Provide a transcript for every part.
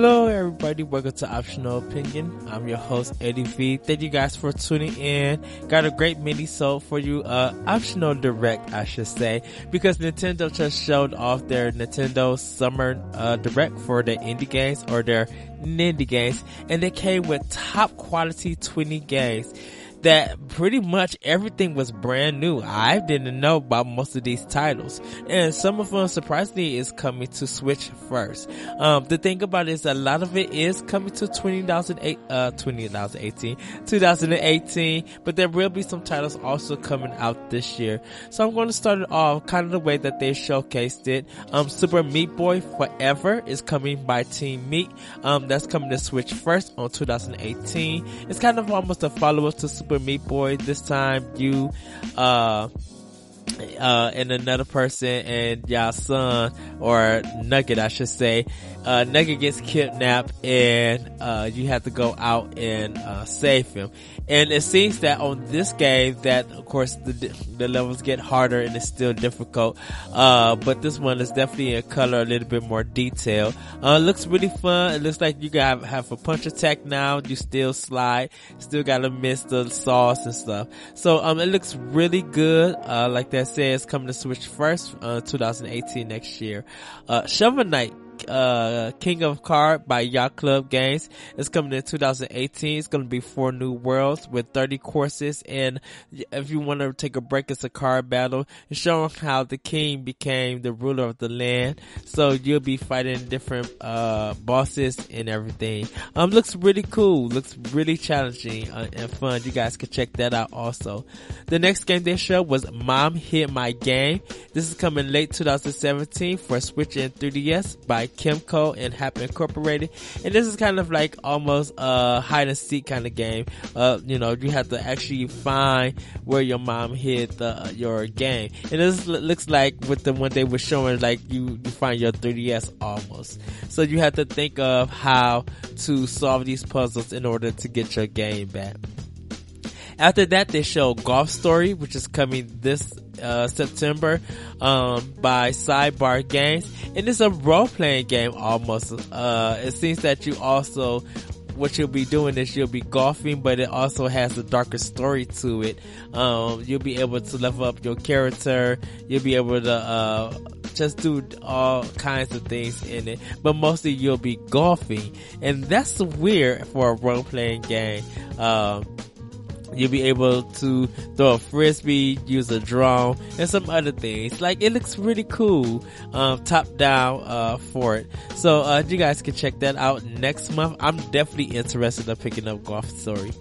Hello, everybody. Welcome to Optional Opinion. I'm your host, Eddie V. Thank you guys for tuning in. Got a great mini soul for you. Uh, optional direct, I should say, because Nintendo just showed off their Nintendo Summer uh, Direct for their indie games or their Nindy games, and they came with top quality 20 games that pretty much everything was brand new. I didn't know about most of these titles, and some of them surprisingly is coming to Switch first. Um, the thing about it is a lot of it is coming to 2008, uh, 2018, 2018, but there will be some titles also coming out this year. So I'm going to start it off kind of the way that they showcased it. Um, Super Meat Boy Forever is coming by Team Meat. Um, that's coming to Switch first on 2018. It's kind of almost a follow-up to Super Meat Boy. This time you, uh, uh, and another person and y'all son or Nugget, I should say, uh, Nugget gets kidnapped and, uh, you have to go out and, uh, save him. And it seems that on this game that, of course, the, the levels get harder and it's still difficult. Uh, but this one is definitely in color, a little bit more detail. Uh, looks really fun. It looks like you got have a punch attack now. You still slide, still gotta miss the sauce and stuff. So, um, it looks really good. Uh, like that says, coming to Switch first, uh, 2018 next year. Uh, Shovel Knight uh, King of Card by Yacht Club Games. It's coming in 2018. It's going to be four new worlds with 30 courses. And if you want to take a break, it's a card battle. Showing how the king became the ruler of the land. So you'll be fighting different, uh, bosses and everything. Um, looks really cool. Looks really challenging uh, and fun. You guys can check that out also. The next game they showed was Mom Hid My Game. This is coming late 2017 for Switch and 3DS by Kemco and Happen Incorporated. And this is kind of like almost a hide and seek kind of game. Uh, you know, you have to actually find where your mom hid the, your game. And this looks like with the one they were showing, like you, you find your 3DS almost. So you have to think of how to solve these puzzles in order to get your game back. After that, they show Golf Story, which is coming this uh, September um, by Sidebar Games, and it's a role playing game almost. Uh, it seems that you also what you'll be doing is you'll be golfing, but it also has a darker story to it. Um, you'll be able to level up your character. You'll be able to, uh, just do all kinds of things in it, but mostly you'll be golfing. And that's weird for a role playing game. Um, You'll be able to throw a frisbee, use a drone, and some other things. Like it looks really cool, um, top down uh, for it. So uh, you guys can check that out next month. I'm definitely interested in picking up Golf Story.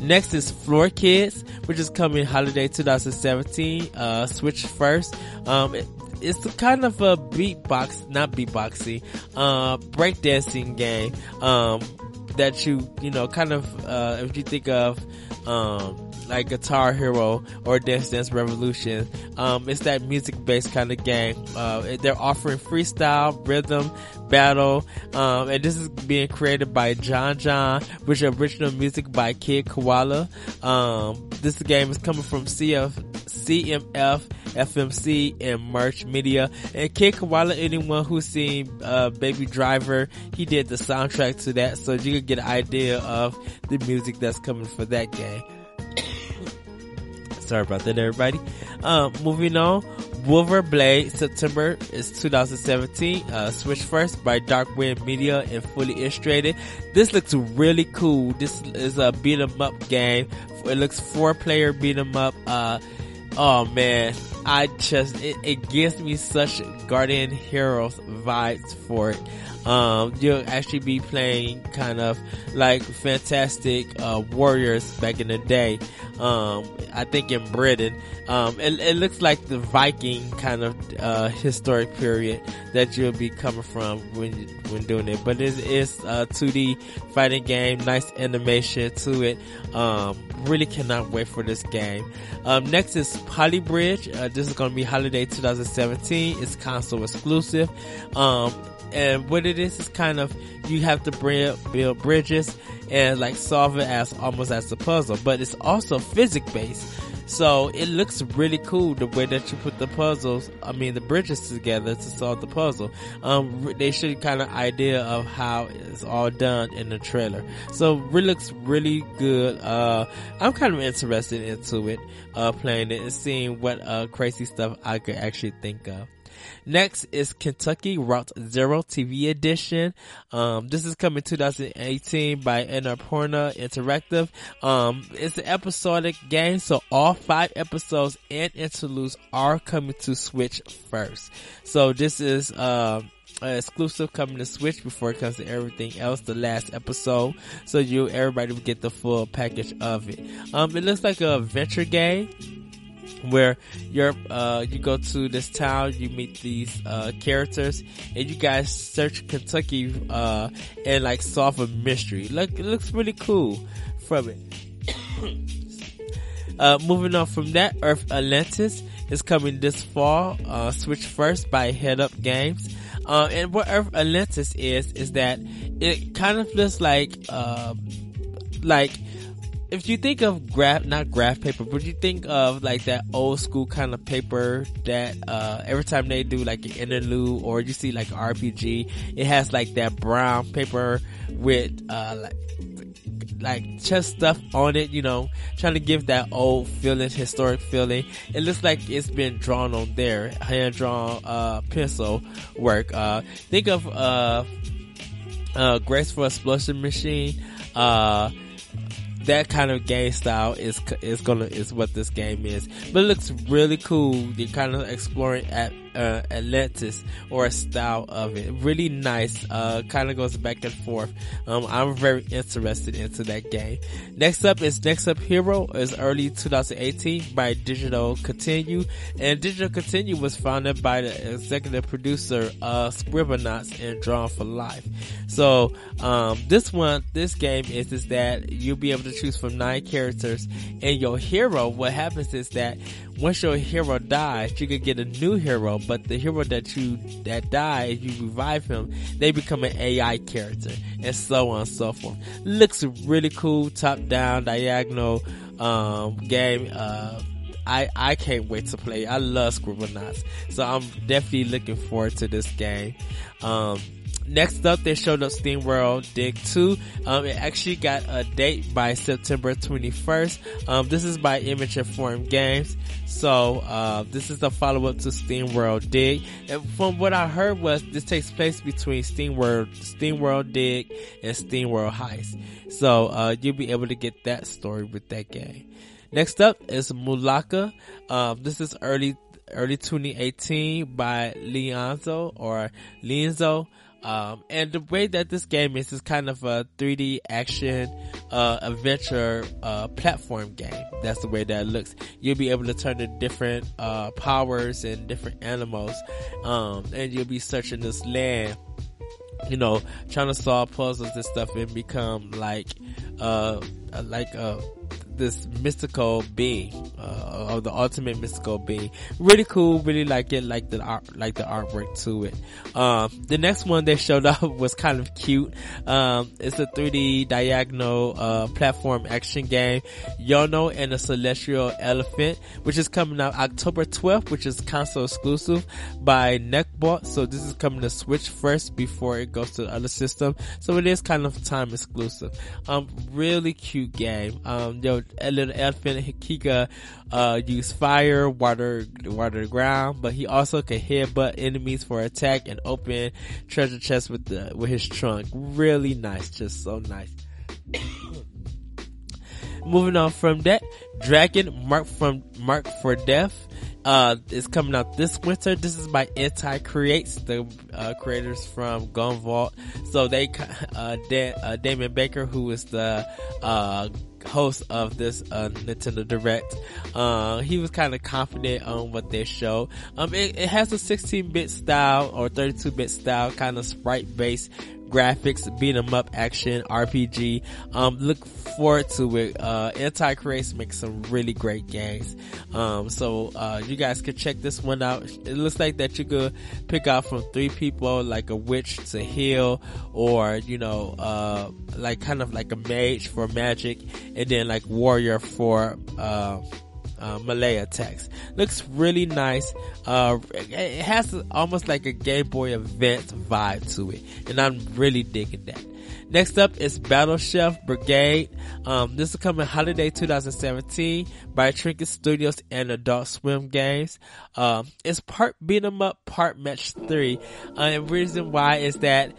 Next is Floor Kids, which is coming holiday 2017. Uh, Switch first. Um, it, it's kind of a beatbox, not beatboxing, uh, breakdancing game. Um, that you, you know, kind of, uh, if you think of, um, like Guitar Hero or Dance Dance Revolution. Um, it's that music based kind of game. Uh, they're offering freestyle, rhythm, battle, um, and this is being created by John John, which is original music by Kid Koala. Um, this game is coming from CF, CMF, FMC, and Merj Media. And Kid Koala, anyone who's seen, uh, Baby Driver, he did the soundtrack to that, so you can get an idea of the music that's coming for that game. Sorry about that, everybody. Um, moving on. Wulverblade, September is 2017. Uh, Switch First by Darkwind Media and fully illustrated. This looks really cool. This is a beat 'em up game. It looks four player beat 'em up. Uh, oh man, I just, it, it gives me such Guardian Heroes vibes for it. Um, you'll actually be playing kind of like fantastic, uh, warriors back in the day. Um, I think in Britain. Um, it, it, looks like the Viking kind of, uh, historic period that you'll be coming from when, when doing it. But it is a 2D fighting game, nice animation to it. Um, really cannot wait for this game. Um, next is Poly Bridge. Uh, this is going to be holiday 2017. It's console exclusive. Um, and what it is is kind of you have to build bridges and like solve it as almost as a puzzle, but it's also physics based. So it looks really cool the way that you put the puzzles, I mean the bridges together to solve the puzzle. Um, they showed kind of idea of how it's all done in the trailer. So it looks really good. Uh, I'm kind of interested into it, uh, playing it and seeing what, uh, crazy stuff I could actually think of. Next is Kentucky Route Zero TV edition. Um, this is coming 2018 by Annapurna Interactive. Um, it's an episodic game, so all five episodes and interludes are coming to Switch first. So this is, um, uh, exclusive coming to Switch before it comes to everything else. The last episode, so you everybody will get the full package of it. Um, it looks like a adventure game where you're uh, you go to this town, you meet these uh, characters, and you guys search Kentucky uh, and like solve a mystery. Look, it looks really cool from it. Uh, moving on from that, Earth Atlantis is coming this fall. Uh, Switch first by Headup Games. Uh, and what Earth Atlantis is, is that it kind of feels like, um, like if you think of graph, not graph paper, but you think of like that old school kind of paper that, uh, every time they do like an interlude or you see like RPG, it has like that brown paper with, uh, like, like chess stuff on it, you know, trying to give that old feeling, historic feeling. It looks like it's been drawn on there, hand drawn, uh, pencil work. Uh, think of, uh, uh, Graceful Explosion Machine, uh, that kind of game style is is gonna is what this game is. But it looks really cool. You're kind of exploring at uh, Atlantis or a style of it. Really nice. Uh, kind of goes back and forth. Um, I'm very interested into that game. Next up is Next Up Hero is early 2018 by Digital Continue and Digital Continue was founded by the executive producer of Scribblenauts and Drawn for Life. So, um, this one, this game is, is that you'll be able to choose from nine characters and your hero, what happens is that once your hero dies, you can get a new hero, but the hero that you, that died, you revive him, they become an AI character, and so on and so forth. Looks really cool, top down, diagonal, um, game, uh, I, I can't wait to play. I love Scribblenauts. So I'm definitely looking forward to this game. Um, Next up, they showed up SteamWorld Dig 2. Um, it actually got a date by September 21st. Um, this is by Image & Form Games. So, uh, this is the follow-up to SteamWorld Dig. And from what I heard was this takes place between SteamWorld, SteamWorld Dig and SteamWorld Heist. So, uh, you'll be able to get that story with that game. Next up is Mulaka. Um, this is early, early 2018 by Leonzo or Lienzo. Um, and the way that this game is is kind of a 3D action uh, adventure uh, platform game. That's the way that it looks. You'll be able to turn to different uh, powers and different animals, um, and you'll be searching this land. You know, trying to solve puzzles and stuff, and become like, uh, like a this mystical being, uh, or the ultimate mystical being. Really cool, really like it, like the art, like the artwork to it. Um, the next one they showed up was kind of cute. Um, it's a 3D diagonal, uh, platform action game, Yono and the Celestial Elephant, which is coming out October 12th, which is console exclusive by Neckbolt. So this is coming to Switch first before it goes to the other system. So it is kind of time exclusive. Um, really cute game. Um, yo, a little elephant, he uh, use fire, water, water the ground, but he also can headbutt enemies for attack and open treasure chests with the, with his trunk. Really nice. Just so nice. Moving on from that, Dragon Mark from Mark for Death uh, is coming out this winter. This is by Inti Creates, the uh, creators from Gunvolt. So they, uh, da- uh, Damon Baker, who is the uh, host of this uh, Nintendo Direct. Uh, he was kind of confident on what they show. Um, it, it has a 16-bit style or 32-bit style, kind of sprite-based graphics, beat 'em up action, RPG. Um, look forward to it. Uh, Inti Creates makes some really great games. Um, so, uh, you guys could check this one out. It looks like that you could pick out from three people, like a witch to heal, or, you know, uh, like kind of like a mage for magic, and then like warrior for, uh, uh, melee attacks. Looks really nice. Uh, it has almost like a Game Boy Advance vibe to it, and I'm really digging that. Next up is Battle Chef Brigade. Um, this is coming holiday 2017 by Trinket Studios and Adult Swim Games. Um, it's part beat 'em up, part match three. Uh, and the reason why is that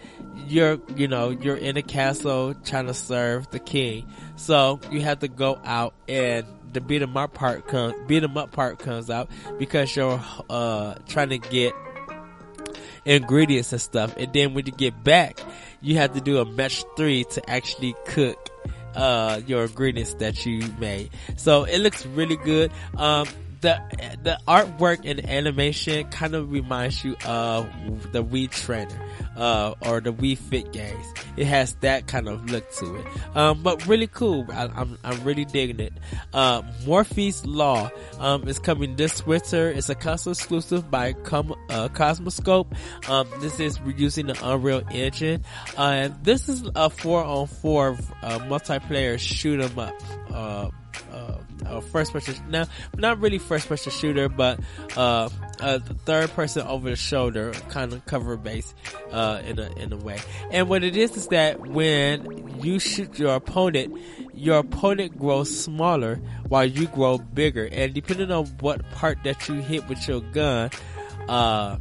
you're, you know, you're in a castle trying to serve the king. So you have to go out and the beat 'em up part comes, beat 'em up part comes out because you're, uh, trying to get ingredients and stuff. And then when you get back, you have to do a match three to actually cook, uh, your ingredients that you made. So it looks really good. Um, the the artwork and animation kind of reminds you of the Wii Trainer uh, or the Wii Fit games. It has that kind of look to it. Um, but really cool. I, am I'm, I'm really digging it. Uh, Morphies Law, um, is coming this winter. It's a console exclusive by Com- uh, Cosmoscope. Um, this is using the Unreal Engine. Uh, this is a four on four, uh, multiplayer shoot 'em up, uh, uh, uh, first person, now, not really first person shooter, but, uh, a third person over the shoulder kind of cover base, uh, in a, in a way. And what it is is that when you shoot your opponent, your opponent grows smaller while you grow bigger. And depending on what part that you hit with your gun, uh,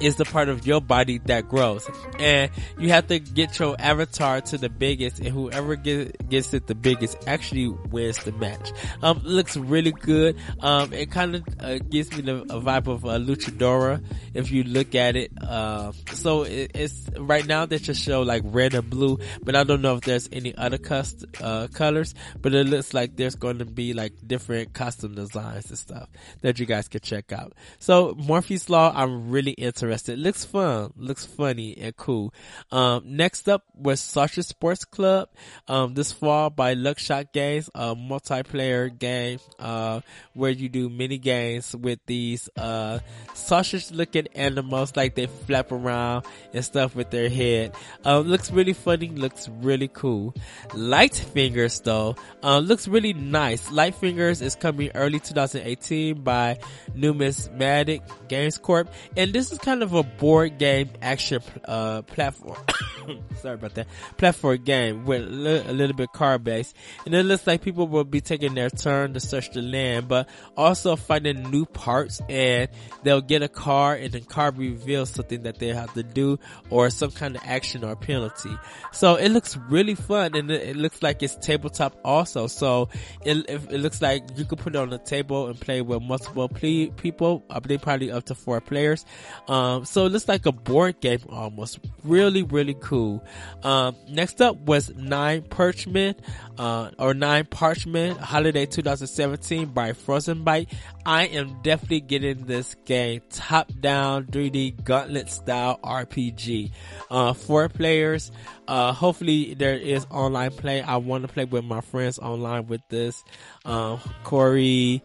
is the part of your body that grows. And you have to get your avatar to the biggest and whoever get, gets it the biggest actually wins the match. Um, looks really good. Um, it kind of uh, gives me the vibe of a luchadora if you look at it. Uh, so it, it's right now that just show like red and blue, but I don't know if there's any other cust- uh, colors, but it looks like there's going to be like different custom designs and stuff that you guys can check out. So Morphies Law, I'm really interested interested. Looks fun. Looks funny and cool. Um, next up was Sausage Sports Club. Um, this fall by Luckshot Games, a multiplayer game, uh, where you do mini games with these, uh, sausage looking animals like they flap around and stuff with their head. Um, looks really funny. Looks really cool. Light Fingers though, um, looks really nice. Light Fingers is coming early 2018 by Numismatic Games Corp. And this is kind kind of a board game action uh, platform. Sorry about that. Platform game with a little, a little bit card based, and it looks like people will be taking their turn to search the land, but also finding new parts, and they'll get a card, and the card reveals something that they have to do, or some kind of action or penalty. So it looks really fun, and it, it looks like it's tabletop also. So it, it, it looks like you could put it on the table and play with multiple ple- people. I believe probably up to four players. Um, um, so it looks like a board game almost. Really, really cool. Um, next up was Nine Parchment, uh, or Nine Parchment Holiday 2017 by Frozenbyte. I am definitely getting this game top down 3D gauntlet style RPG. Uh, four players. Uh, hopefully there is online play. I want to play with my friends online with this. Um, Corey,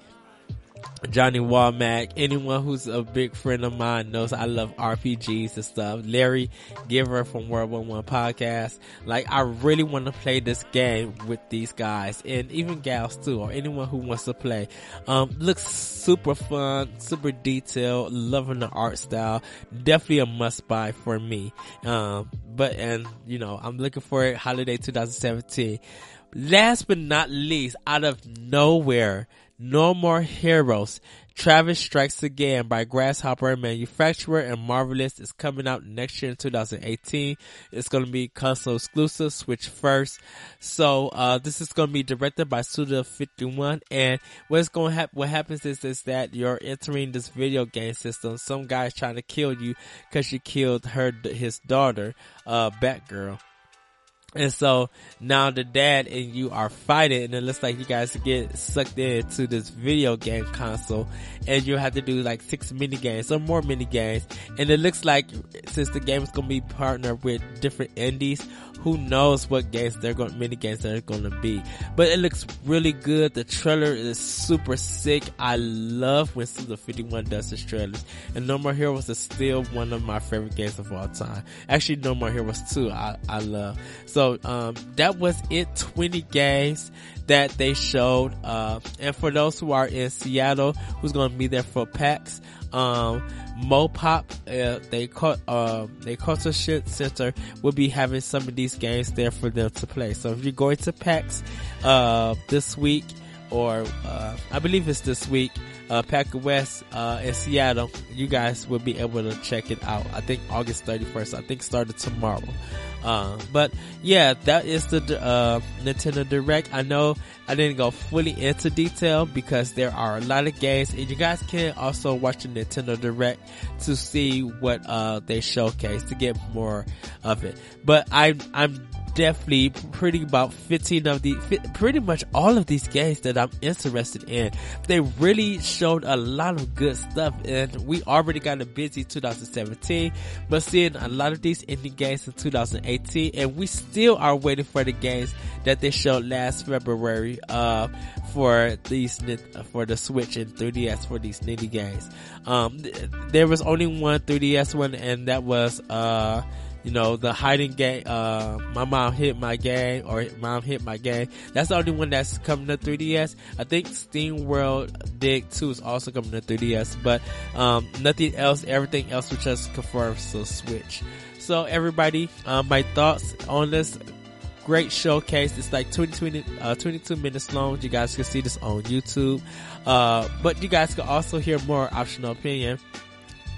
Johnny Walmack, anyone who's a big friend of mine knows I love RPGs and stuff. Larry Giver from World One One Podcast. Like I really want to play this game with these guys and even gals too, or anyone who wants to play. Um, looks super fun, super detailed, loving the art style. Definitely a must buy for me. Um, but and you know, I'm looking for it holiday 2017. Last but not least, out of nowhere, no More Heroes. Travis Strikes Again by Grasshopper Manufacturer and Marvelous is coming out next year in 2018. It's going to be console exclusive, Switch first. So, uh, this is going to be directed by Suda51 and what's going to happen, what happens is, is that you're entering this video game system. Some guy's trying to kill you because you killed her, his daughter, uh, Bad Girl. And so now the dad and you are fighting and it looks like you guys get sucked into this video game console and you have to do like six mini games or more mini games. And it looks like since the game is going to be partnered with different indies, who knows what games they're going, mini games they're going to be. But it looks really good. The trailer is super sick. I love when Suda 51 does his trailers. And No More Heroes is still one of my favorite games of all time. Actually, No More Heroes 2 I, I love. So So, um, that was it. 20 games that they showed. Uh, and for those who are in Seattle, who's going to be there for PAX, um, Mopop, uh, they call, uh, they culture shit center will be having some of these games there for them to play. So if you're going to PAX, uh, this week, or, uh, I believe it's this week, uh, West, uh, in Seattle, you guys will be able to check it out. I think August 31st, I think started tomorrow. Uh, but yeah, that is the, uh, Nintendo Direct. I know I didn't go fully into detail because there are a lot of games and you guys can also watch the Nintendo Direct to see what, uh, they showcase to get more of it. But I, I'm definitely pretty about 15 of the, pretty much all of these games that I'm interested in. They really showed a lot of good stuff and we already got a busy 2017, but seeing a lot of these indie games in 2018 and we still are waiting for the games that they showed last February, uh, for these, for the Switch and 3DS for these indie games. Um, there was only one 3DS one and that was, uh, you know, the hiding game, uh, my mom hid my game or mom hid my game. That's the only one that's coming to 3DS. I think Steam World Dig 2 is also coming to 3DS, but, um, nothing else, everything else was just confirmed to Switch. So everybody, um, my thoughts on this great showcase. It's like 20, uh, 22 minutes long. You guys can see this on YouTube. Uh, but you guys can also hear more optional opinion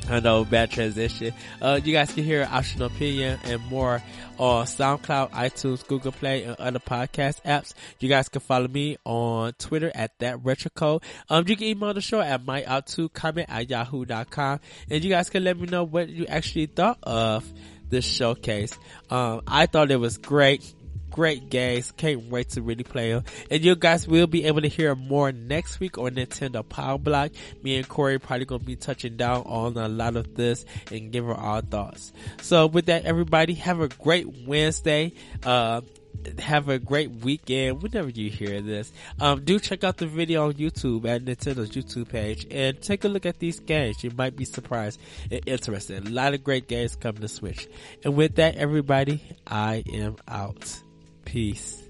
I know, bad transition. Uh, you guys can hear optional opinion and more on SoundCloud, iTunes, Google Play, and other podcast apps. You guys can follow me on Twitter at that retrocode. Um, you can email the show at my out2 comment at yahoo.com. And you guys can let me know what you actually thought of this showcase. Um, I thought it was great great games. Can't wait to really play them. And you guys will be able to hear more next week on Nintendo Power Block. Me and Corey probably gonna be touching down on a lot of this and give our thoughts. So with that, everybody have a great Wednesday. Uh, have a great weekend whenever you hear this. Um, do check out the video on YouTube at Nintendo's YouTube page and take a look at these games. You might be surprised and interested. A lot of great games coming to Switch. And with that, everybody, I am out. Peace.